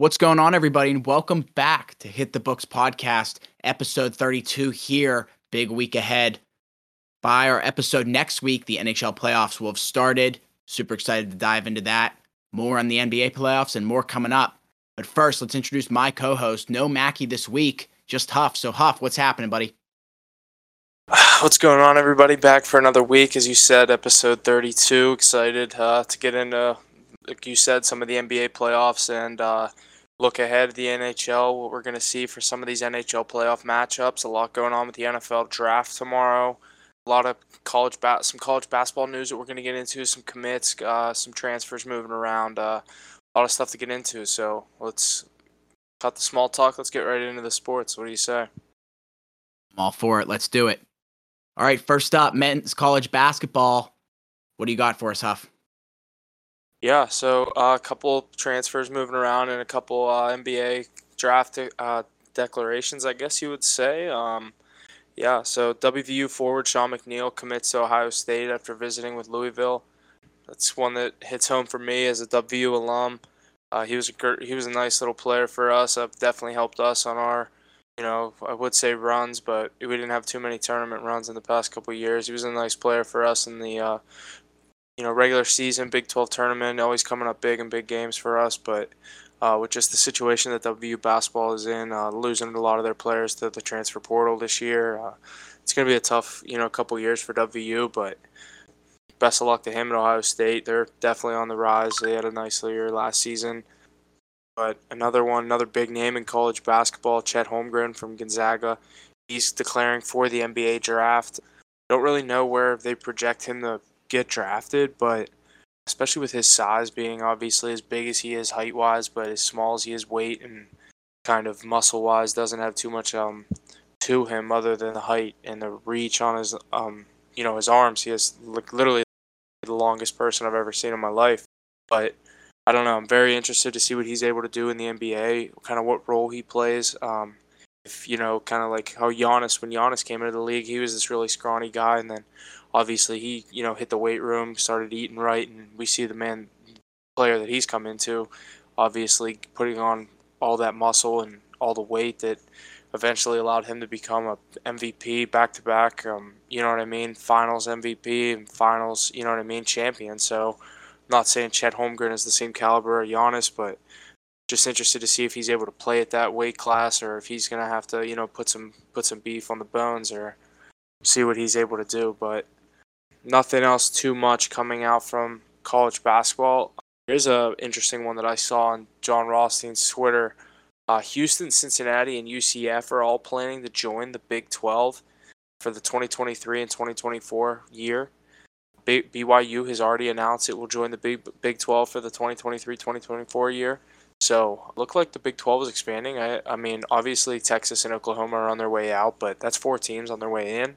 What's going on, everybody, and welcome back to Hit the Books podcast, episode 32 here. Big week ahead. By our episode next week, the NHL playoffs will have started. Super excited to dive into that. More on the NBA playoffs and more coming up. But first, let's introduce my co host. No Mackey this week, just Huff. So, Huff, what's happening, buddy? What's going on, everybody? Back for another week, as you said, episode 32. Excited uh, to get into, like you said, some of the NBA playoffs and uh, look ahead the NHL, what we're going to see for some of these NHL playoff matchups. A lot going on with the NFL draft tomorrow. A lot of college ba- some college basketball news that we're going to get into, some commits, uh, some transfers moving around, uh, a lot of stuff to get into. So let's cut the small talk. Let's get right into the sports. What do you say? I'm all for it. Let's do it. All right, first up, men's college basketball. What do you got for us, Huff? Yeah, so uh, a couple transfers moving around and a couple uh, NBA draft uh, declarations, I guess you would say. Um, yeah, so WVU forward Sean McNeil commits to Ohio State after visiting with Louisville. That's one that hits home for me as a WVU alum. Uh, he was a he was a nice little player for us. Uh, definitely helped us on our, you know, I would say runs, but we didn't have too many tournament runs in the past couple years. He was a nice player for us in the uh, you know, regular season, Big 12 tournament, always coming up big in big games for us. But uh, with just the situation that WVU basketball is in, uh, losing a lot of their players to the transfer portal this year, uh, it's going to be a tough, you know, couple years for WVU. But best of luck to him at Ohio State. They're definitely on the rise. They had a nice year last season. But another one, another big name in college basketball, Chet Holmgren from Gonzaga. He's declaring for the NBA draft. Don't really know where they project him to get drafted, but especially with his size being obviously as big as he is height wise, but as small as he is weight and kind of muscle wise, doesn't have too much um to him other than the height and the reach on his um you know his arms. He is like literally the longest person I've ever seen in my life. But I don't know. I'm very interested to see what he's able to do in the NBA, kind of what role he plays. Um, if you know, kind of like how Giannis, when Giannis came into the league, he was this really scrawny guy, and then obviously he you know hit the weight room, started eating right, and we see the man player that he's come into, obviously putting on all that muscle and all the weight that eventually allowed him to become a MVP back to back. Um, you know what I mean? Finals MVP and Finals. You know what I mean? Champion. So, not saying Chet Holmgren is the same caliber of Giannis, but just interested to see if he's able to play at that weight class or if he's gonna have to you know put some put some beef on the bones or see what he's able to do. But nothing else too much coming out from college basketball. Here's a interesting one that I saw on Jon Rothstein's Twitter. Uh, Houston, Cincinnati, and UCF are all planning to join the Big 12 for the 2023 and 2024 year. B- BYU has already announced it will join the Big Big 12 for the 2023-2024 year. So, look like the Big 12 is expanding. I, I mean, obviously Texas and Oklahoma are on their way out, but that's four teams on their way in.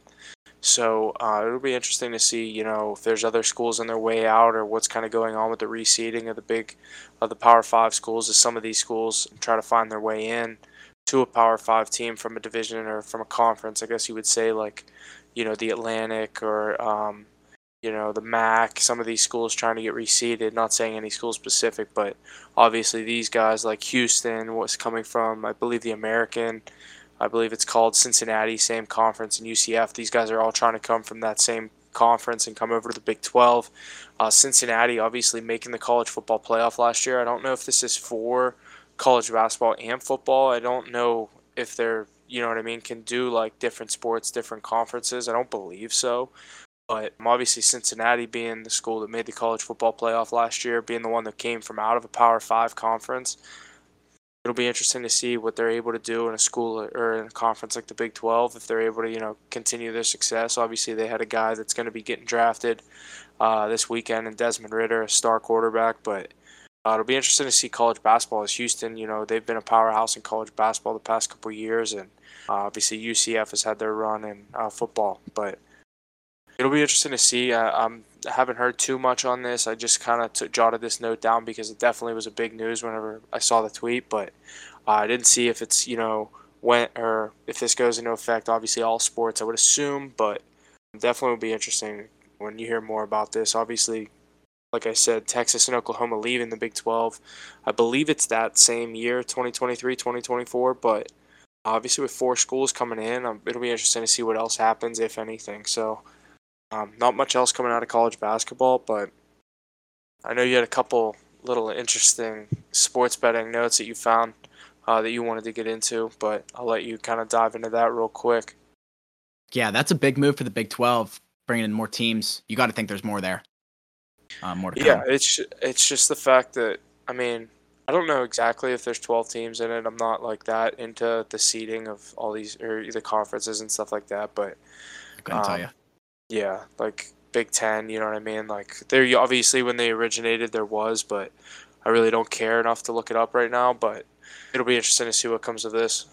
So uh, it'll be interesting to see, you know, if there's other schools on their way out or what's kind of going on with the reseeding of the big, of the Power Five schools. As some of these schools try to find their way in to a Power Five team from a division or from a conference, I guess you would say, like, you know, the Atlantic or, um, you know, the MAC. Some of these schools trying to get reseeded. Not saying any school specific, but obviously these guys like Houston was coming from, I believe, the American. I believe it's called Cincinnati, same conference, and UCF. These guys are all trying to come from that same conference and come over to the Big 12. Uh, Cincinnati, obviously, making the college football playoff last year. I don't know if this is for college basketball and football. I don't know if they're, you know what I mean, can do like different sports, different conferences. I don't believe so. But obviously, Cincinnati being the school that made the college football playoff last year, being the one that came from out of a Power Five conference, it'll be interesting to see what they're able to do in a school or in a conference like the Big 12 if they're able to you know continue their success. Obviously, they had a guy that's going to be getting drafted uh, this weekend, and Desmond Ridder, a star quarterback. But uh, it'll be interesting to see college basketball as Houston. You know they've been a powerhouse in college basketball the past couple years, and uh, obviously UCF has had their run in uh, football, but. It'll be interesting to see. I'm I haven't heard too much on this. I just kind of jotted this note down because it definitely was a big news whenever I saw the tweet, but uh, I didn't see if it's you know when or if this goes into effect. Obviously, all sports I would assume, but definitely will be interesting when you hear more about this. Obviously, like I said, Texas and Oklahoma leaving the Big 12. I believe it's that same year, 2023, 2024, but obviously with four schools coming in, um, it'll be interesting to see what else happens, if anything. So, um, not much else coming out of college basketball, but I know you had a couple little interesting sports betting notes that you found uh, that you wanted to get into, but I'll let you kind of dive into that real quick. Yeah, that's a big move for the Big 12, bringing in more teams. You got to think there's more there. Um, more yeah, come. it's it's just the fact that I mean I don't know exactly if there's 12 teams in it. I'm not like that into the seeding of all these or the conferences and stuff like that. But I couldn't um, tell you. Yeah, like Big Ten. You know what I mean? Like there, obviously when they originated, there was, but I really don't care enough to look it up right now. But it'll be interesting to see what comes of this.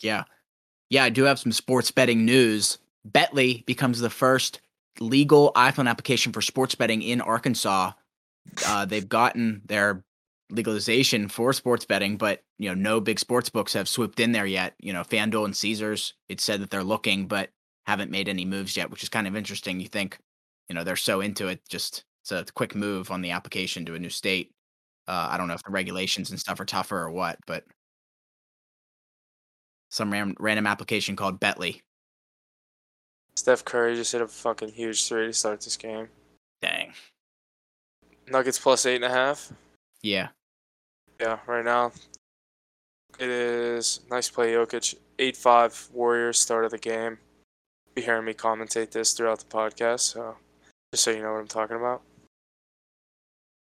Yeah, yeah, I do have some sports betting news. Betly becomes the first legal iPhone application for sports betting in Arkansas. Uh, they've gotten their legalization for sports betting, but you know, no big sports books have swooped in there yet. You know, FanDuel and Caesars, it said that they're looking, but haven't made any moves yet, which is kind of interesting. You think, you know, they're so into it, just it's a quick move on the application to a new state. Uh, I don't know if the regulations and stuff are tougher or what, but some ram- random application called Betly. Steph Curry just hit a fucking huge three to start this game. Dang. Nuggets plus eight and a half. Yeah. Yeah, right now it is nice play Jokic. Eight five Warriors start of the game. Be hearing me commentate this throughout the podcast, so just so you know what I'm talking about.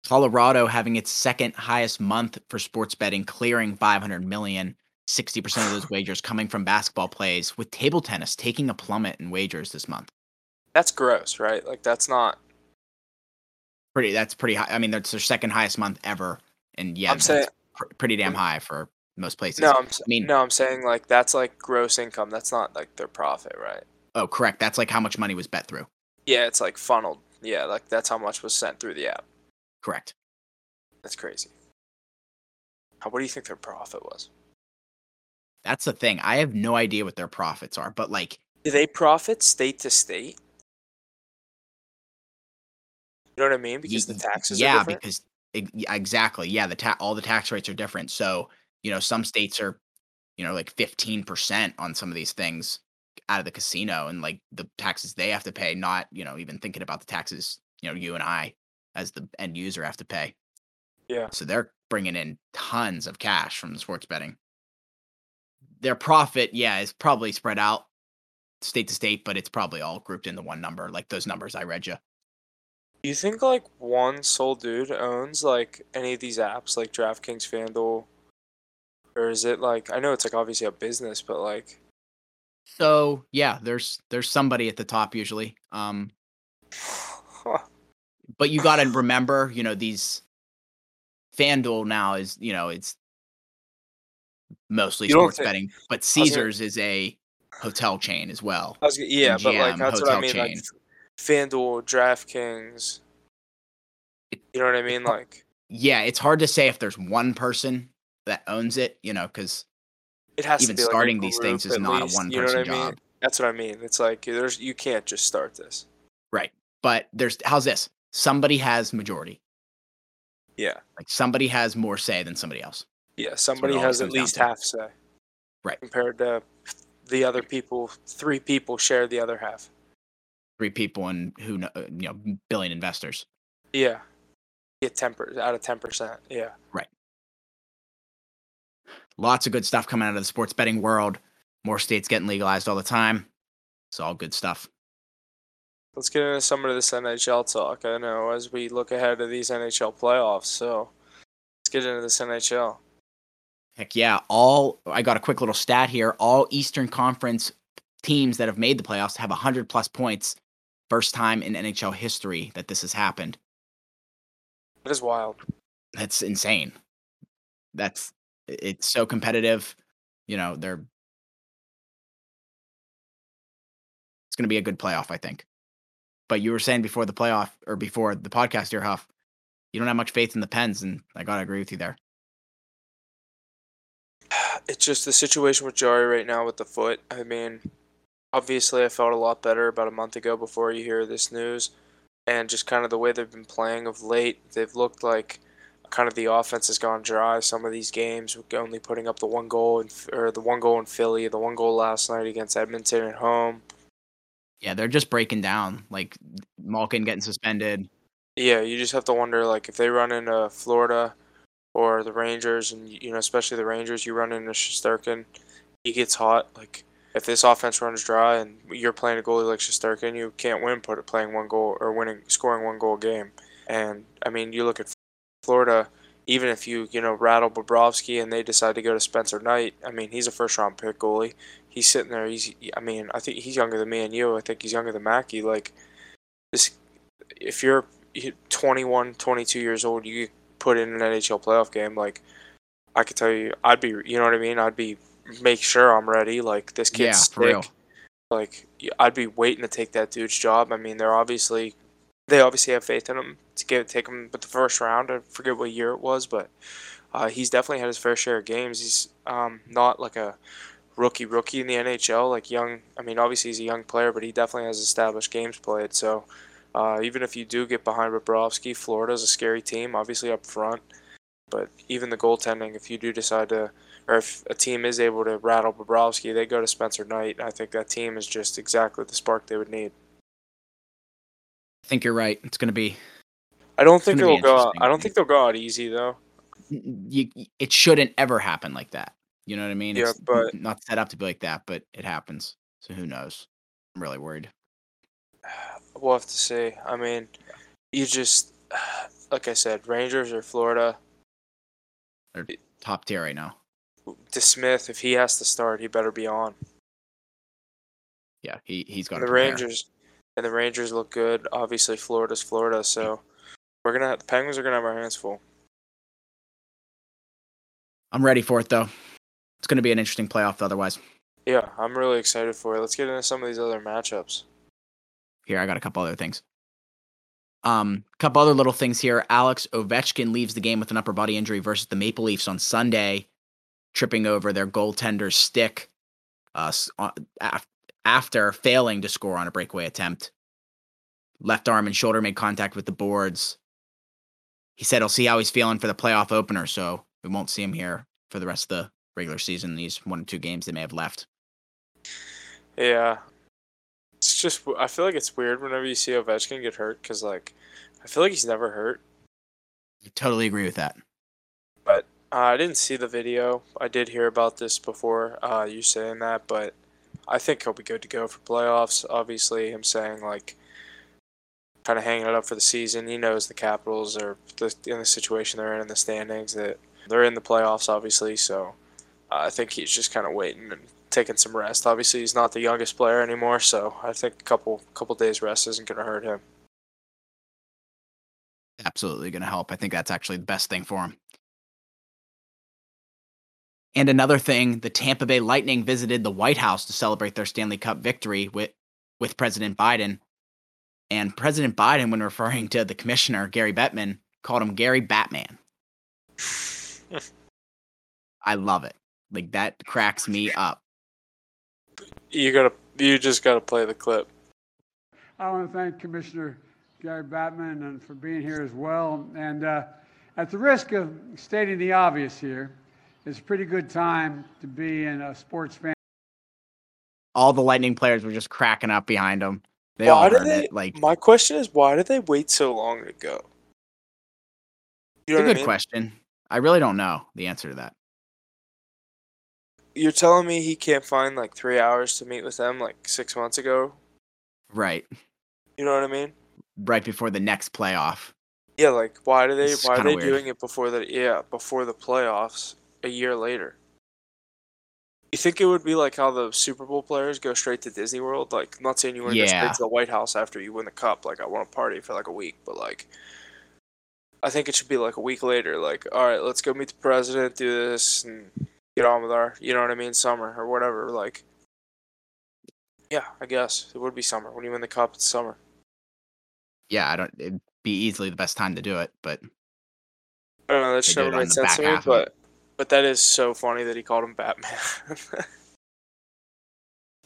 Colorado having its second highest month for sports betting, clearing 500 million. 60% of those wagers coming from basketball plays, with table tennis taking a plummet in wagers this month. That's gross, right? Like, that's not. Pretty, that's pretty high. I mean, that's their second highest month ever. And yeah, I'm saying, pr- pretty damn mm. high for most places. No, I'm, I mean, no, I'm saying like that's like gross income. That's not like their profit, right? Oh, correct. That's like how much money was bet through. Yeah, it's like funneled. Yeah, like that's how much was sent through the app. Correct. That's crazy. How, what do you think their profit was? That's the thing. I have no idea what their profits are, but like, do they profit state to state? You know what I mean? Because the taxes. Yeah, because exactly. Yeah, the ta- all the tax rates are different. So you know, some states are, you know, like fifteen percent on some of these things out of the casino, and like the taxes they have to pay. Not you know even thinking about the taxes you know you and I as the end user have to pay. Yeah. So they're bringing in tons of cash from the sports betting their profit, yeah, is probably spread out state to state, but it's probably all grouped into one number, like those numbers I read you. You think like one sole dude owns like any of these apps, like DraftKings, FanDuel, or is it like I know it's like obviously a business, but like. So yeah, there's there's somebody at the top usually. Um, but you got to remember, you know, these FanDuel now is you know it's mostly sports betting, but Caesars gonna, is a hotel chain as well. Was, yeah, but like that's what I mean. Chain. Like FanDuel, DraftKings. You know what I mean? Like, yeah, it's hard to say if there's one person that owns it. You know, because it has even to be starting like these things is not least, a one person you know I mean? job. That's what I mean. It's like there's you can't just start this. Right, but there's how's this? Somebody has majority. Yeah, like somebody has more say than somebody else. Yeah, somebody has at least half say. Right. Compared to the other people, three people share the other half. Three people and who know, uh, you know, billion investors. Yeah. Get ten out of ten percent. Yeah. Right. Lots of good stuff coming out of the sports betting world. More states getting legalized all the time. It's all good stuff. Let's get into some of this NHL talk. I know as we look ahead to these NHL playoffs. So let's get into this NHL. Heck yeah. All I got a quick little stat here. All Eastern Conference teams that have made the playoffs have 100 plus points. First time in NHL history that this has happened. That is wild. That's insane. That's it's so competitive. You know, they're it's going to be a good playoff, I think. But you were saying before the playoff or before the podcast here, Huff, you don't have much faith in the Pens, and I got to agree with you there it's just the situation with Jarry right now with the foot. I mean, obviously, I felt a lot better about a month ago before you hear this news. and just kind of the way they've been playing of late, they've looked like kind of the offense has gone dry. Some of these games, only putting up the one goal in, or the one goal in Philly, the one goal last night against Edmonton at home. Yeah, they're just breaking down. Like Malkin getting suspended. Yeah, you just have to wonder like if they run into Florida or the Rangers, and you know especially the Rangers, you run into Shesterkin, he gets hot. Like if this offense runs dry and you're playing a goalie like Shesterkin, you can't win put it playing one goal or winning scoring one goal game. And I mean, you look at Florida, even if you you know rattle Bobrovsky and they decide to go to Spencer Knight, I mean he's a first round pick goalie. He's sitting there. He's I mean I think he's younger than me and you. I think he's younger than Mackey. Like this, if you're 21, 22 years old, you put in an NHL playoff game. Like I could tell you, I'd be you know what I mean. I'd be make sure I'm ready. Like this kid's yeah, sick. Like I'd be waiting to take that dude's job. I mean they're obviously they obviously have faith in him to get take him with the first round. I forget what year it was, but uh, he's definitely had his fair share of games. He's um, not like a rookie rookie in the NHL, like young. I mean, obviously he's a young player, but he definitely has established games played. So uh, even if you do get behind Bobrovsky, Florida's a scary team, obviously up front. But even the goaltending, if you do decide to, or if a team is able to rattle Bobrovsky, they go to Spencer Knight. I think that team is just exactly the spark they would need. I think you're right. It's going to be. I don't think it'll go. Out, I don't think they'll go out easy though. You, it shouldn't ever happen like that. You know what I mean? Yeah, it's but not set up to be like that, but it happens. So who knows? I'm really worried. We'll have to see. I mean, you just like I said, Rangers or Florida. They're top tier right now. DeSmith, if he has to start, he better be on. Yeah, he he's got the prepare. Rangers and the Rangers look good. Obviously, Florida's Florida, so we're gonna have, the Penguins are gonna have our hands full. I'm ready for it though. It's gonna be an interesting playoff otherwise. Yeah, I'm really excited for it. Let's get into some of these other matchups. Here, I got a couple other things. Um, couple other little things here. Alex Ovechkin leaves the game with an upper body injury versus the Maple Leafs on Sunday, tripping over their goaltender's stick. Uh, after failing to score on a breakaway attempt. Left arm and shoulder made contact with the boards. He said he'll see how he's feeling for the playoff opener, so we won't see him here for the rest of the regular season. These one or two games they may have left. Yeah, it's just I feel like it's weird whenever you see Ovechkin get hurt because like I feel like he's never hurt. I totally agree with that. But uh, I didn't see the video. I did hear about this before uh, you saying that, but I think he'll be good to go for playoffs. Obviously, him saying like kind of hanging it up for the season. He knows the Capitals are in the situation they're in in the standings that they're in the playoffs, obviously. So uh, I think he's just kind of waiting and taking some rest. Obviously, he's not the youngest player anymore, so I think a couple couple days rest isn't going to hurt him. Absolutely going to help. I think that's actually the best thing for him. And another thing, the Tampa Bay Lightning visited the White House to celebrate their Stanley Cup victory with, with President Biden. And President Biden, when referring to the commissioner, Gary Bettman, called him Gary Batman. I love it. Like that cracks me up. You gotta you just gotta play the clip. I want to thank Commissioner Gary Batman and for being here as well. And uh, at the risk of stating the obvious here, it's a pretty good time to be in a sports fan. All the Lightning players were just cracking up behind him. They why all heard they, it. Like my question is, why did they wait so long to go? You know it's a good I mean? question. I really don't know the answer to that. You're telling me he can't find like three hours to meet with them like six months ago? Right. You know what I mean? Right before the next playoff. Yeah, like why do they? It's why are they weird. doing it before the? Yeah, before the playoffs a year later. You think it would be like how the Super Bowl players go straight to Disney World? Like, I'm not saying you want to yeah. go straight to the White House after you win the cup. Like, I want to party for like a week, but like, I think it should be like a week later. Like, all right, let's go meet the president, do this, and get on with our, you know what I mean, summer or whatever. Like, yeah, I guess it would be summer when you win the cup. It's summer. Yeah, I don't. It'd be easily the best time to do it, but I don't know. That never made sense to me, but but that is so funny that he called him Batman.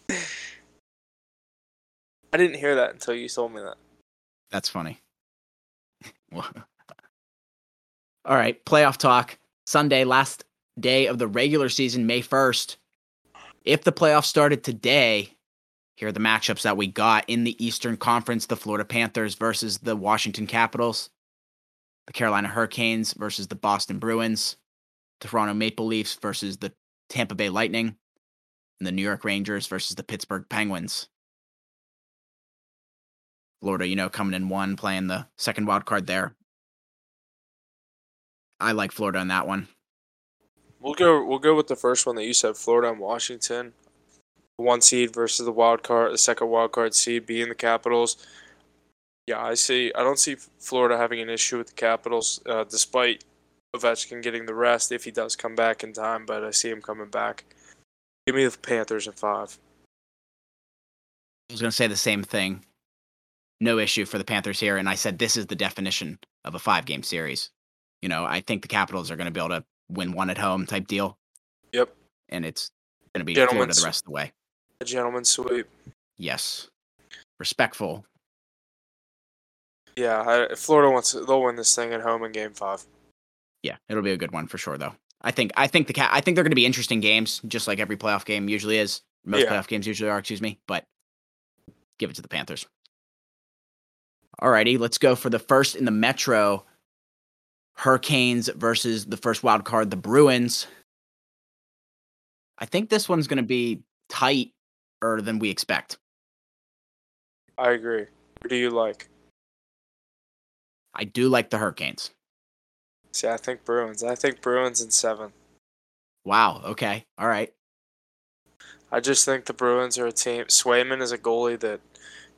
I didn't hear that until you told me that. That's funny. All right, playoff talk. Sunday, last day of the regular season, May 1st. If the playoffs started today, here are the matchups that we got in the Eastern Conference the Florida Panthers versus the Washington Capitals, the Carolina Hurricanes versus the Boston Bruins, Toronto Maple Leafs versus the Tampa Bay Lightning, and the New York Rangers versus the Pittsburgh Penguins. Florida, you know, coming in one, playing the second wild card there. I like Florida on that one. We'll go. We'll go with the first one that you said, Florida and Washington. One seed versus the wild card, the second wild card seed being the Capitals. Yeah, I see. I don't see Florida having an issue with the Capitals, uh, despite Ovechkin getting the rest if he does come back in time. But I see him coming back. Give me the Panthers in five. I was going to say the same thing. No issue for the Panthers here, and I said this is the definition of a five-game series. You know, I think the Capitals are going to be able to win one at home type deal. Yep. And it's going to be Florida the rest of the way. A gentleman's sweep. Yes. Respectful. Yeah, I, Florida wants. They'll win this thing at home in Game Five. Yeah, it'll be a good one for sure, though. I think I think the cat I think they're going to be interesting games, just like every playoff game usually is. Most Yeah. playoff games usually are. Excuse me, but give it to the Panthers. Alrighty, let's go for the first in the Metro. Hurricanes versus the first wild card, the Bruins. I think this one's going to be tighter than we expect. I agree. Who do you like? I do like the Hurricanes. See, I think Bruins. I think Bruins in seven. Wow. Okay. All right. I just think the Bruins are a team. Swayman is a goalie that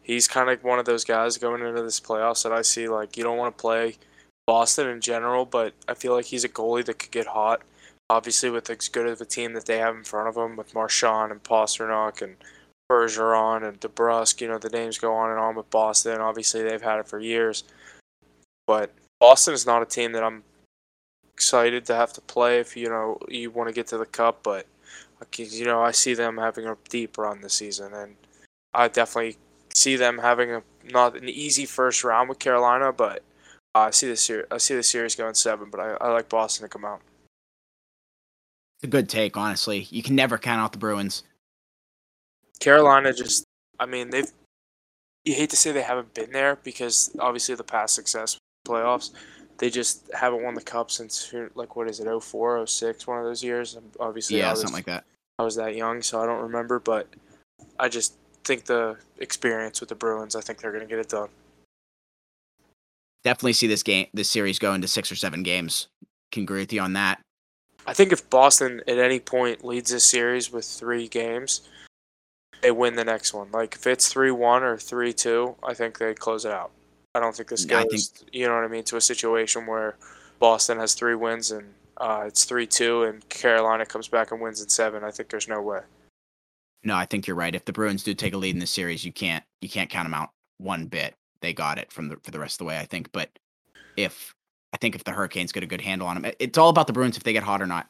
he's kind of one of those guys going into this playoffs that I see like you don't want to play Boston in general, but I feel like he's a goalie that could get hot. Obviously, with as good of a team that they have in front of them, with Marchand and Pastrnak and Bergeron and DeBrusk, you know the names go on and on with Boston. Obviously, they've had it for years, but Boston is not a team that I'm excited to have to play if you know you want to get to the cup, but you know I see them having a deep run this season, and I definitely see them having a not an easy first round with Carolina, but I see the series. I see the series going seven, but I, I like Boston to come out. It's a good take, honestly. You can never count out the Bruins. Carolina just, I mean, they've. You hate to say they haven't been there because obviously the past success playoffs, they just haven't won the cup since like what is it 04, 06, one of those years. Obviously, yeah, was, something like that. I was that young, so I don't remember, but I just think the experience with the Bruins, I think they're going to get it done. Definitely see this game, this series go into six or seven games. Can agree with you on that. I think if Boston at any point leads this series with three games, they win the next one. Like if it's three one or three two, I think they close it out. I don't think this I goes. you know what I mean? To a situation where Boston has three wins and uh, it's three two, and Carolina comes back and wins in seven. I think there's no way. No, I think you're right. If the Bruins do take a lead in this series, you can't you can't count them out one bit. They got it from the for the rest of the way, I think. But if I think if the Hurricanes get a good handle on them, it's all about the Bruins if they get hot or not.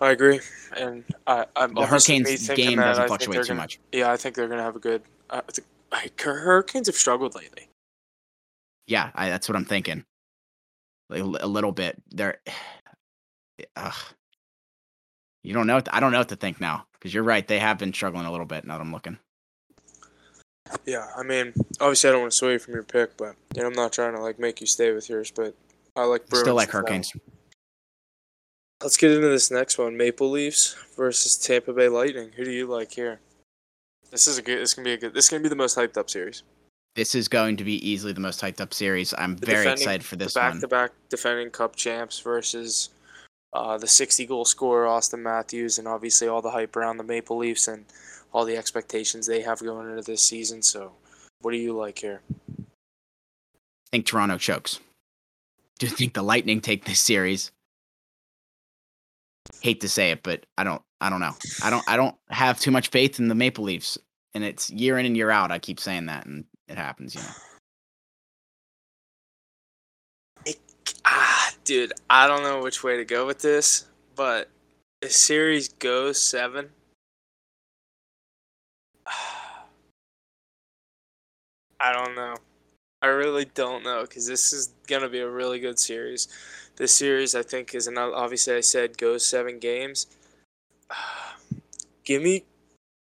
I agree, and I, I'm The Hurricanes game that, doesn't fluctuate too gonna- much. Yeah, I think they're gonna have a good. Uh, the, like, Hurricanes have struggled lately. Yeah, I, that's what I'm thinking. Like, a little bit. They're. Ugh. You don't know. What I don't know what to think now because you're right. They have been struggling a little bit. Now that I'm looking. Yeah, I mean, obviously I don't want to sway from your pick, but you know, I'm not trying to like make you stay with yours, but I like Bruins. Still like well. Hurricanes. Let's get into this next one: Maple Leafs versus Tampa Bay Lightning. Who do you like here? This is a good. This can be a good. This can be the most hyped up series. This is going to be easily the most hyped up series. I'm The very excited for this the one. back-to-back defending Cup champs versus uh, the 60 goal scorer Auston Matthews, and obviously all the hype around the Maple Leafs and all the expectations they have going into this season. So, what do you like here? I think Toronto chokes. Do you think the Lightning take this series? Hate to say it, but I don't. I don't know. I don't. I don't have too much faith in the Maple Leafs, and it's year in and year out. I keep saying that, and it happens. You know. Ah, dude, I don't know which way to go with this, but the series goes seven. I don't know. I really don't know because this is gonna be a really good series. This series, I think, is an obviously I said goes seven games. give me,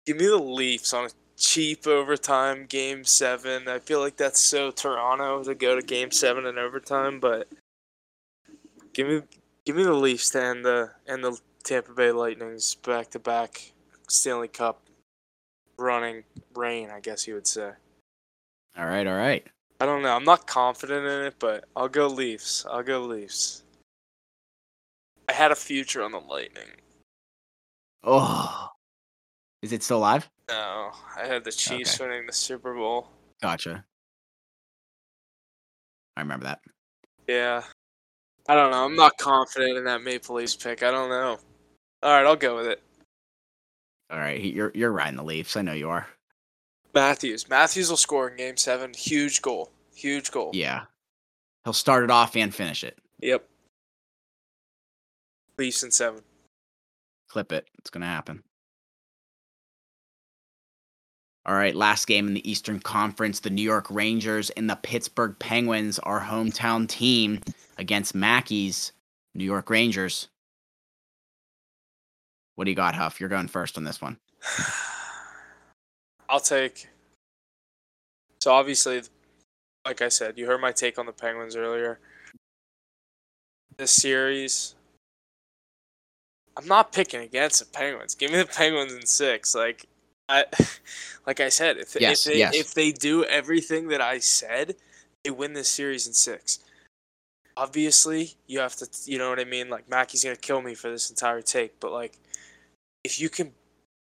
give me the Leafs on a cheap overtime game seven. I feel like that's so Toronto to go to game seven in overtime, but give me, give me the Leafs and the and the Tampa Bay Lightning's back to back Stanley Cup running reign, I guess you would say. All right, all right. I don't know. I'm not confident in it, but I'll go Leafs. I'll go Leafs. I had a future on the Lightning. Oh, is it still live? No, I had the Chiefs okay. winning the Super Bowl. Gotcha. I remember that. Yeah. I don't know. I'm not confident in that Maple Leafs pick. I don't know. All right, I'll go with it. All right, you're you're riding the Leafs. I know you are. Matthews. Matthews will score in Game Seven. Huge goal. Huge goal. Yeah, he'll start it off and finish it. Yep. Leafs in seven. Clip it. It's gonna happen. All right, last game in the Eastern Conference. The New York Rangers and the Pittsburgh Penguins, our hometown team, against Mackey's New York Rangers. What do you got, Huff? You're going first on this one. I'll take. So obviously, like I said, you heard my take on the Penguins earlier. This series, I'm not picking against the Penguins. Give me the Penguins in six. Like I, like I said, if yes, if they yes. if they do everything that I said, they win this series in six. Obviously, you have to, you know what I mean. Like Mackey's gonna kill me for this entire take, but like, if you can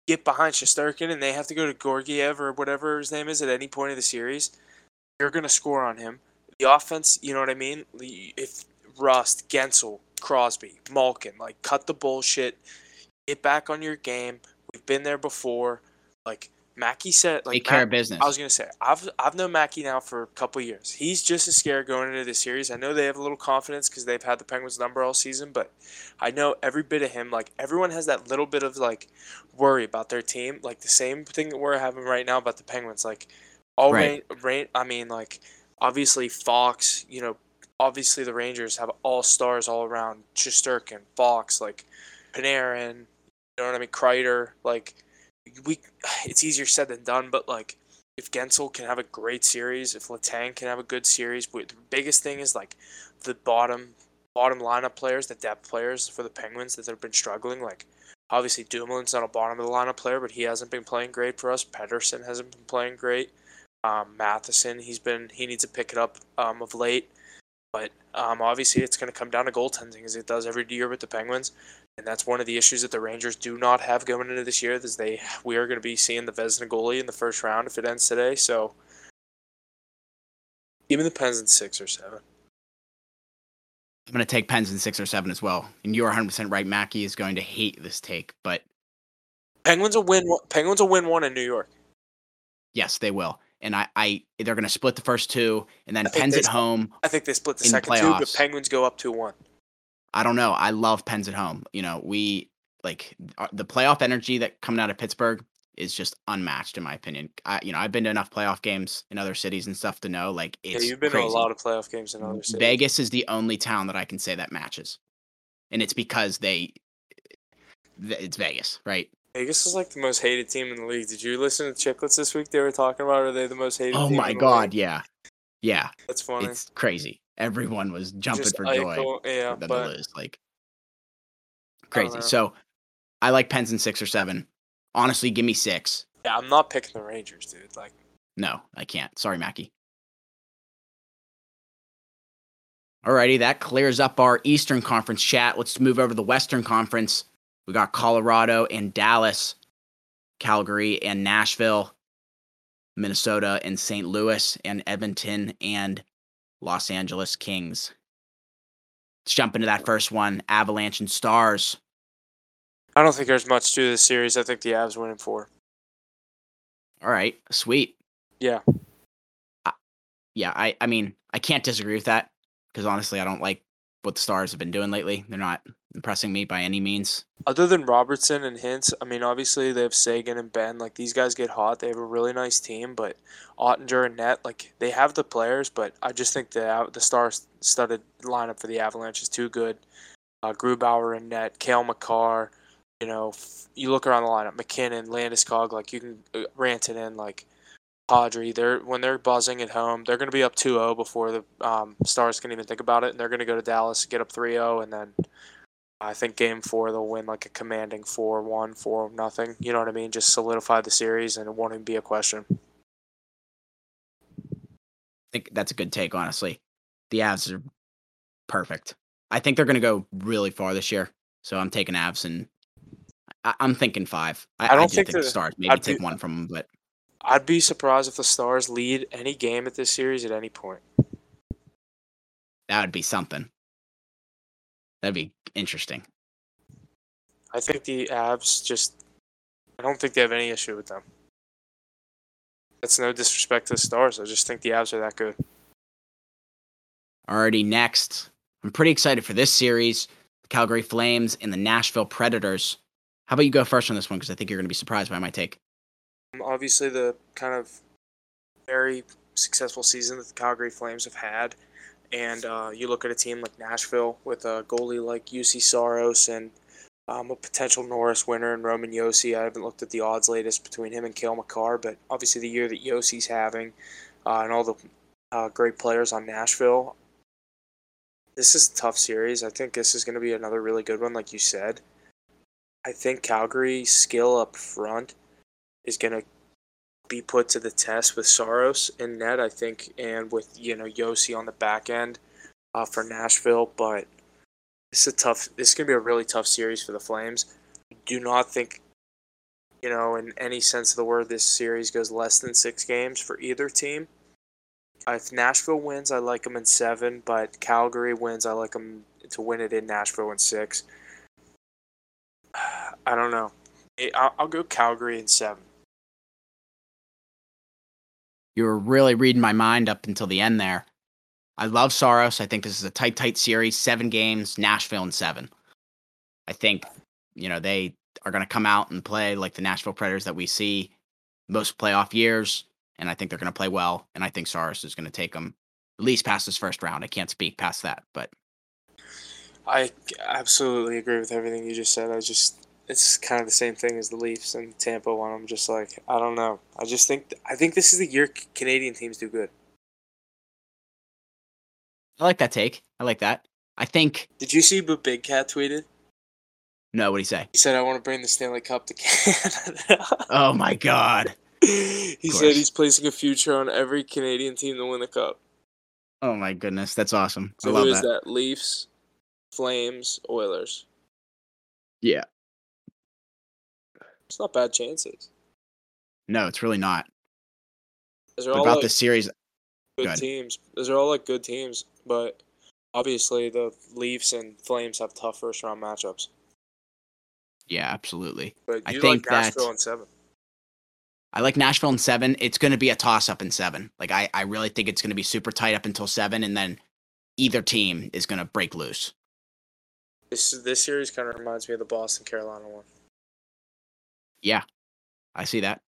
get behind Shesterkin and they have to go to Georgiev or whatever his name is at any point of the series, you're gonna score on him. The offense, you know what I mean. If Rust, Guentzel, Crosby, Malkin, like cut the bullshit, get back on your game. We've been there before. Like Mackey said, like take care of business. I was gonna say, I've I've known Mackey now for a couple years. He's just as scared going into the series. I know they have a little confidence because they've had the Penguins number all season, but I know every bit of him. Like everyone has that little bit of like worry about their team. Like the same thing that we're having right now about the Penguins. Like all right. rain, rain. I mean, like obviously Fox. You know, obviously the Rangers have all stars all around. Shesterkin, Fox, like Panarin. You know what I mean? Kreider, like we it's easier said than done, but like if Guentzel can have a great series, if Letang can have a good series, the biggest thing is like the bottom bottom lineup players, the depth players for the Penguins that have been struggling. Like obviously Dumoulin's not a bottom of the lineup player, but he hasn't been playing great for us. Pettersson hasn't been playing great. Um, Matheson, he's been he needs to pick it up um, of late. But um, obviously, it's going to come down to goaltending as it does every year with the Penguins and that's one of the issues that the Rangers do not have going into this year. Is they we are going to be seeing the Vezina goalie in the first round if it ends today. So give me the Pens in six or seven. I'm going to take Pens in six or seven as well. And you're 100 percent right. Mackey is going to hate this take, but Penguins will win. Penguins will win one in New York. Yes, they will. And I, I they're going to split the first two, and then Pens at home. I think they split the second two, but Penguins go up two one. I don't know. I love Pens at home. You know, we like uh, the playoff energy that coming out of Pittsburgh is just unmatched in my opinion. I, you know, I've been to enough playoff games in other cities and stuff to know like it's yeah. You've been crazy. to a lot of playoff games in other cities. Vegas is the only town that I can say that matches, and it's because they, it's Vegas, right? Vegas is like the most hated team in the league. Did you listen to Chiclets this week? They were talking about are they the most hated? Oh my god, yeah, yeah. That's funny. It's crazy everyone was jumping Just for joy yeah, for them but to lose. Like crazy. know. So I like Pens in six or seven. Honestly, give me six. yeah, I'm not picking the Rangers, dude. Like No, I can't. Sorry, Mackey. Alrighty, that clears up our Eastern Conference chat. Let's move over to the Western Conference. We got Colorado and Dallas, Calgary and Nashville, Minnesota and St. Louis and Edmonton and Los Angeles Kings. Let's jump into that first one Avalanche and Stars. I don't think there's much to this series. I think the Avs win in four. All right, sweet. Yeah. Yeah, I, I mean, I can't disagree with that because honestly, I don't like what the Stars have been doing lately. They're not impressing me by any means. Other than Robertson and Hintz, I mean, obviously they have Seguin and Benn. Like these guys get hot. They have a really nice team, but Oettinger and Net, like they have the players, but I just think the the star-studded lineup for the Avalanche is too good. Uh, Grubauer and Net, Cale Makar, you know, you look around the lineup, MacKinnon, Landeskog, like you can uh, rant it in, like Kadri, they're when they're buzzing at home, they're going to be up 2-0 before the um, Stars can even think about it, and they're going to go to Dallas, get up 3-0, and then I think Game Four they'll win like a commanding 4-1, 4 nothing. You know what I mean? Just solidify the series, and it won't even be a question. I think that's a good take, honestly. The Avs are perfect. I think they're going to go really far this year, so I'm taking Avs, and I- am thinking five. I, I don't I think, think the Stars maybe I'd take be, one from them, but I'd be surprised if the Stars lead any game at this series at any point. That would be something. That'd be interesting. I think the Avs just. I don't think they have any issue with them. That's no disrespect to the Stars. I just think the Avs are that good. Already next. I'm pretty excited for this series. The Calgary Flames and the Nashville Predators. How about you go first on this one? Because I think you're going to be surprised by my take. Obviously, the kind of very successful season that the Calgary Flames have had, and uh, you look at a team like Nashville with a goalie like Juuse Saros and um, a potential Norris winner and Roman Josi. I haven't looked at the odds latest between him and Cale Makar, but obviously the year that Josi's having uh, and all the uh, great players on Nashville, this is a tough series. I think this is going to be another really good one, like you said. I think Calgary's skill up front is going to be put to the test with Saros in net, I think, and with you know Josi on the back end uh, for Nashville. But it's a tough. This is gonna be a really tough series for the Flames. Do not think, you know, in any sense of the word, this series goes less than six games for either team. If Nashville wins, I like them in seven. But Calgary wins, I like them to win it in Nashville in six. I don't know. I'll go Calgary in seven you were really reading my mind up until the end there. I love Saros. I think this is a tight, tight series. Seven games, Nashville in seven. I think, you know, they are going to come out and play like the Nashville Predators that we see most playoff years. And I think they're going to play well. And I think Saros is going to take them at least past this first round. I can't speak past that, but. I absolutely agree with everything you just said. I just it's kind of the same thing as the Leafs and Tampa one. I'm just like, I don't know. I just think I think this is the year Canadian teams do good. I like that take. I like that. I think. Did you see what Big Cat tweeted? No, what did he say? He said, "I want to bring the Stanley Cup to Canada." oh my god! he said he's placing a future on every Canadian team to win the cup. Oh my goodness, that's awesome! So I love who is that. that? Leafs, Flames, Oilers. Yeah, it's not bad chances. No, it's really not. All about like this series, good teams. Those are all like good teams, but obviously the Leafs and Flames have tough first round matchups. Yeah, absolutely. But I think like Nashville that, in seven. I like Nashville in seven. It's going to be a toss up in seven. Like I, I really think it's going to be super tight up until seven, and then either team is going to break loose. This this series kind of reminds me of the Boston Carolina one. Yeah, I see that.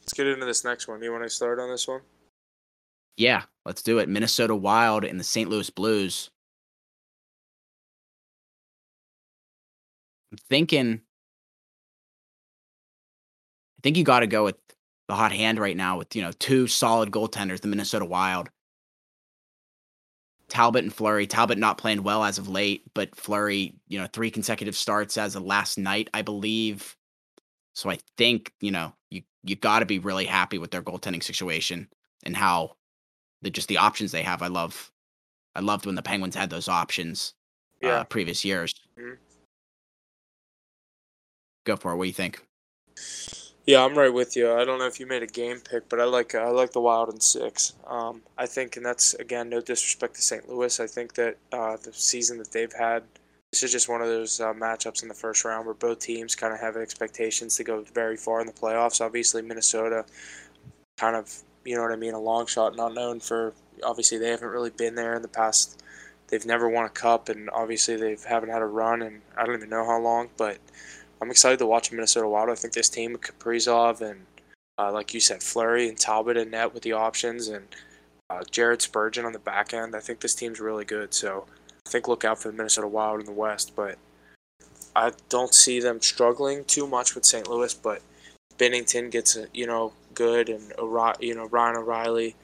Let's get into this next one. You want to start on this one? Yeah, let's do it. Minnesota Wild and the St. Louis Blues. I'm thinking. I think you got to go with the hot hand right now with, you know, two solid goaltenders, the Minnesota Wild. Talbot and Fleury. Talbot not playing well as of late, but Fleury, you know, three consecutive starts as of last night, I believe. So I think, you know, you you got to be really happy with their goaltending situation and how the just the options they have. I love I loved when the Penguins had those options yeah. uh, previous years. Mm-hmm. Go for it. What do you think? Yeah, I'm right with you. I don't know if you made a game pick, but I like I like the Wild in six. Um, I think, and that's again no disrespect to St. Louis. I think that uh, the season that they've had, this is just one of those uh, matchups in the first round where both teams kind of have expectations to go very far in the playoffs. Obviously, Minnesota, kind of you know what I mean, a long shot, not known for obviously they haven't really been there in the past. They've never won a cup, and obviously they haven't had a run, and I don't even know how long. But I'm excited to watch Minnesota Wild. I think this team with Kaprizov and, uh, like you said, Fleury and Talbot and net with the options, and uh, Jared Spurgeon on the back end. I think this team's really good. So I think look out for the Minnesota Wild in the West, but I don't see them struggling too much with St. Louis. But Binnington gets a, you know good, and you know Ryan O'Reilly,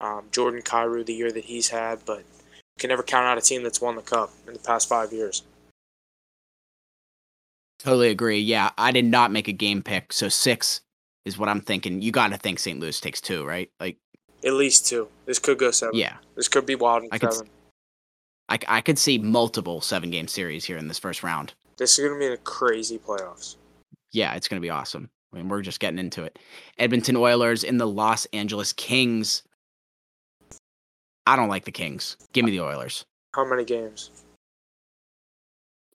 um, Jordan Kyrou the year that he's had, but you can never count out a team that's won the cup in the past five years. Totally agree. Yeah, I did not make a game pick, so six is what I'm thinking. You got to think St. Louis takes two, right? Like at least two. This could go seven. Yeah, this could be wild in I seven. Could, I I could see multiple seven game series here in this first round. This is gonna be a crazy playoffs. Yeah, it's gonna be awesome. I mean, we're just getting into it. Edmonton Oilers in the Los Angeles Kings. I don't like the Kings. Give me uh, the Oilers. How many games?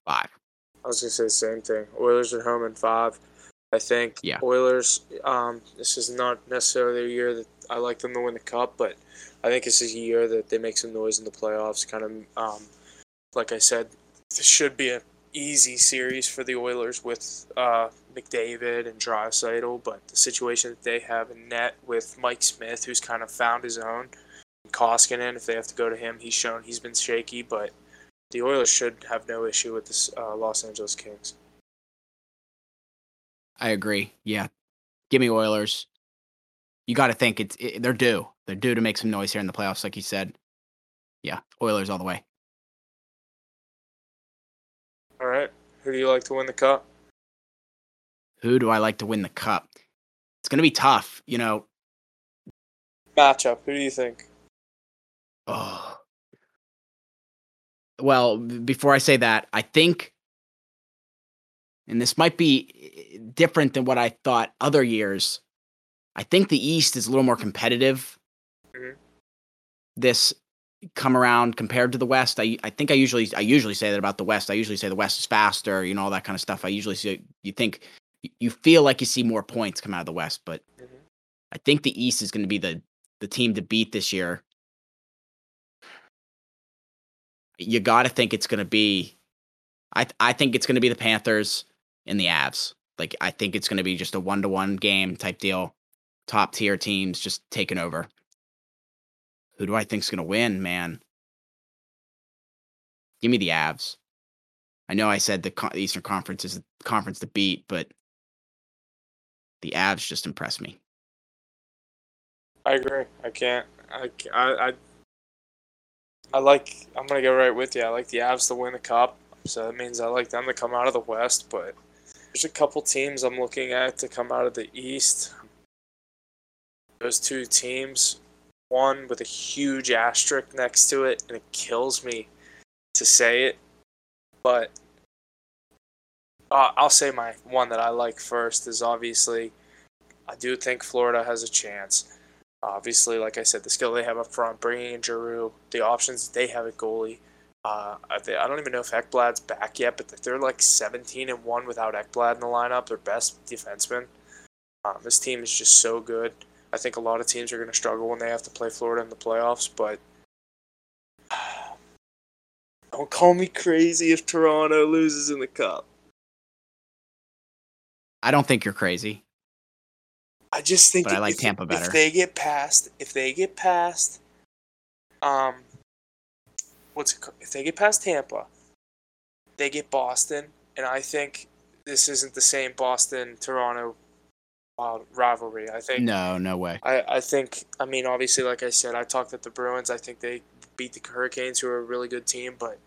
Five. I was gonna say the same thing. Oilers at home in five. I think yeah. Oilers. Um, this is not necessarily a year that I like them to win the cup, but I think this is a year that they make some noise in the playoffs. Kind of, um, like I said, this should be an easy series for the Oilers with uh, McDavid and Draisaitl, but the situation that they have in net with Mike Smith, who's kind of found his own, Koskinen, if they have to go to him, he's shown he's been shaky, but the Oilers should have no issue with the uh, Los Angeles Kings. I agree. Yeah, give me Oilers. You got to think it's it, they're due. They're due to make some noise here in the playoffs, like you said. Yeah, Oilers all the way. All right. Who do you like to win the cup? Who do I like to win the cup? It's going to be tough, you know. Matchup. Who do you think? Oh. Well, before I say that, I think, and this might be eh, different than what I thought other years. I think the East is a little more competitive. Mm-hmm. This come around compared to the West. I I think I usually I usually say that about the West. I usually say the West is faster, you know, all that kind of stuff. I usually see you think you feel like you see more points come out of the West, but mm-hmm. I think the East is going to be the the team to beat this year. You got to think it's going to be I I think it's going to be the Panthers and the Avs. Like I think it's going to be just a one-to-one game type deal. Top tier teams just taking over. Who do I think's going to win, man? Give me the Avs. I know I said the, Eastern Conference is the conference to beat, but the Avs just impress me. I agree. I can't. I, I, I, I like. I'm gonna go right with you. I like the Avs to win the cup, so that means I like them to come out of the West. But there's a couple teams I'm looking at to come out of the East. Those two teams one with a huge asterisk next to it, and it kills me to say it. But uh, I'll say my one that I like first is obviously I do think Florida has a chance. Obviously, like I said, the skill they have up front, bringing in Giroux, the options they have at goalie. Uh, I don't even know if Ekblad's back yet, but they're like 17 and one without Ekblad in the lineup. Their best defenseman. Um, this team is just so good. I think a lot of teams are going to struggle when they have to play Florida in the playoffs, but don't call me crazy if Toronto loses in the cup. I don't think you're crazy. I just think but I like if, Tampa better. If they get past, if they get past, um, what's it called? if they get past Tampa, they get Boston, and I think this isn't the same Boston Toronto uh, rivalry. I think. No, no way. I, I think. I mean, obviously, like I said, I talked at the Bruins. I think they beat the Hurricanes, who are a really good team. But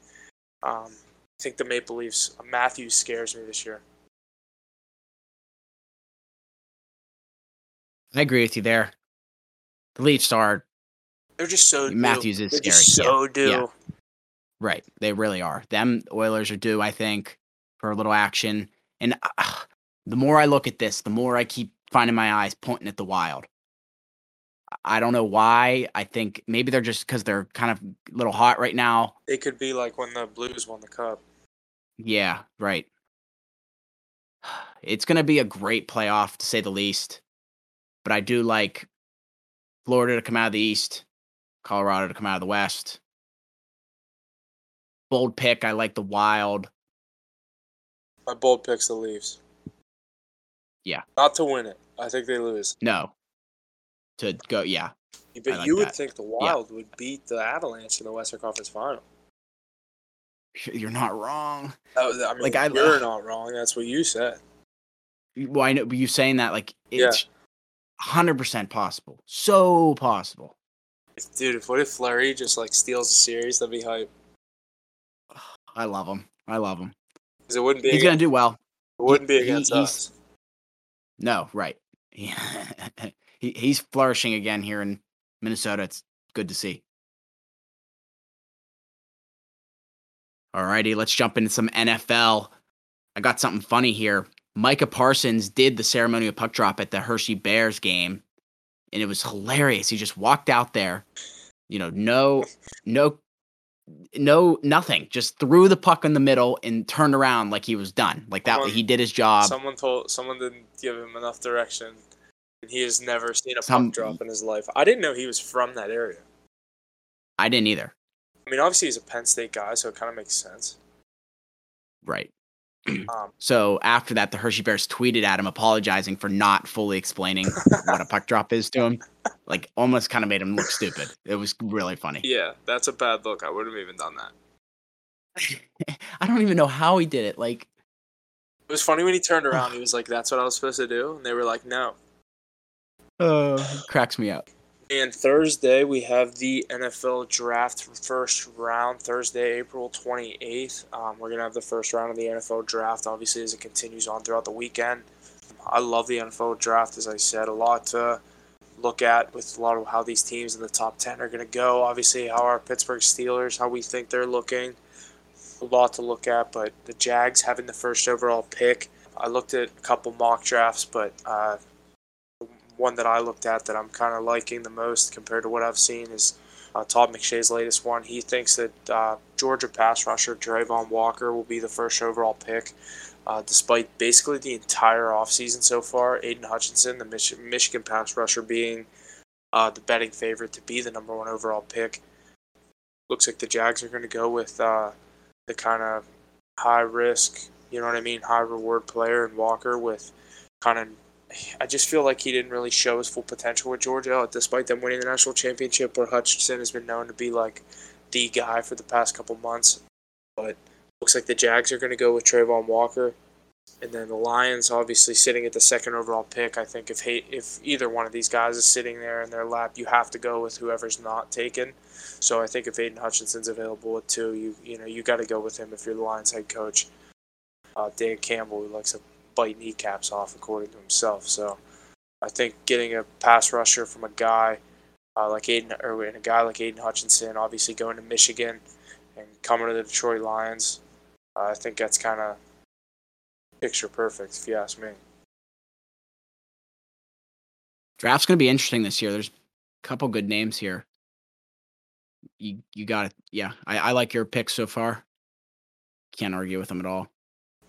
um, I think the Maple Leafs. Matthews scares me this year. I agree with you there. The Leafs are. They're just so. Matthews due. is They're scary. Just so yeah. due. Yeah. Right, they really are. Them Oilers are due, I think, for a little action. And uh, the more I look at this, the more I keep finding my eyes pointing at the wild. I don't know why. I think maybe they're just because they're kind of a little hot right now. It could be like when the Blues won the cup. Yeah, right. It's going to be a great playoff to say the least but I do like Florida to come out of the East, Colorado to come out of the West. Bold pick. I like the Wild. My bold pick's the Leafs. Yeah. Not to win it. I think they lose. No. To go, yeah. But like you would think the Wild yeah. would beat the Avalanche in the Western Conference Final. You're not wrong. Oh, I mean, like I, you're not wrong. That's what you said. Well, I know you saying that like it's yeah. 100% possible. So possible. Dude, if what if Fleury just like steals the series? That'd be hype. I love him. I love him. It wouldn't be. He's gonna do well. It wouldn't he, be against he, us. No, right. he, he's flourishing again here in Minnesota. It's good to see. All righty, let's jump into some NFL. I got something funny here. Micah Parsons did the ceremonial puck drop at the Hershey Bears game, and it was hilarious. He just walked out there, you know, no, no, no, nothing. Just threw the puck in the middle and turned around like he was done. Like that, Someone- he did his job. Someone told someone didn't give him enough direction, and he has never seen a Some- puck drop in his life. I didn't know he was from that area. I didn't either. I mean, obviously he's a Penn State guy, so it kind of makes sense. Right. Um, So after that, the Hershey Bears tweeted at him apologizing for not fully explaining what a puck drop is to him. Like almost kind of made him look stupid. It was really funny. yeah, that's a bad look. I wouldn't have even done that. I don't even know how he did it. Like, It was funny when he turned around. He was like, "That's what I was supposed to do," and they were like, "No." uh, cracks me up. And Thursday we have the NFL draft first round. Thursday, April twenty eighth. Um, we're gonna have the first round of the NFL draft. Obviously, as it continues on throughout the weekend. I love the NFL draft. As I said, a lot to look at with a lot of how these teams in the top ten are gonna go. Obviously, how our Pittsburgh Steelers, how we think they're looking. A lot to look at, but the Jags having the first overall pick. I looked at a couple mock drafts, but uh, one that I looked at that I'm kind of liking the most compared to what I've seen is uh, Todd McShay's latest one. He thinks that uh, Georgia pass rusher Travon Walker will be the first overall pick, uh, despite basically the entire offseason so far. Aidan Hutchinson, the Mich- Michigan pass rusher, being uh, the betting favorite to be the number one overall pick. Looks like the Jags are going to go with uh, the kind of high risk, you know what I mean, high reward player in Walker with kind of I just feel like he didn't really show his full potential with Georgia, despite them winning the national championship. Where Hutchinson has been known to be like the guy for the past couple months, but looks like the Jags are going to go with Travon Walker, and then the Lions obviously sitting at the second overall pick. I think if if either one of these guys is sitting there in their lap, you have to go with whoever's not taken. So I think if Aidan Hutchinson's available at two, you you know you got to go with him if you're the Lions head coach. Uh, Dan Campbell, who likes to bite kneecaps off, according to himself. So I think getting a pass rusher from a guy uh, like Aidan, or a guy like Aidan Hutchinson, obviously going to Michigan and coming to the Detroit Lions, uh, I think that's kind of picture perfect, if you ask me. Draft's going to be interesting this year. There's a couple good names here. You you got it. Yeah, I, I like your picks so far. Can't argue with them at all.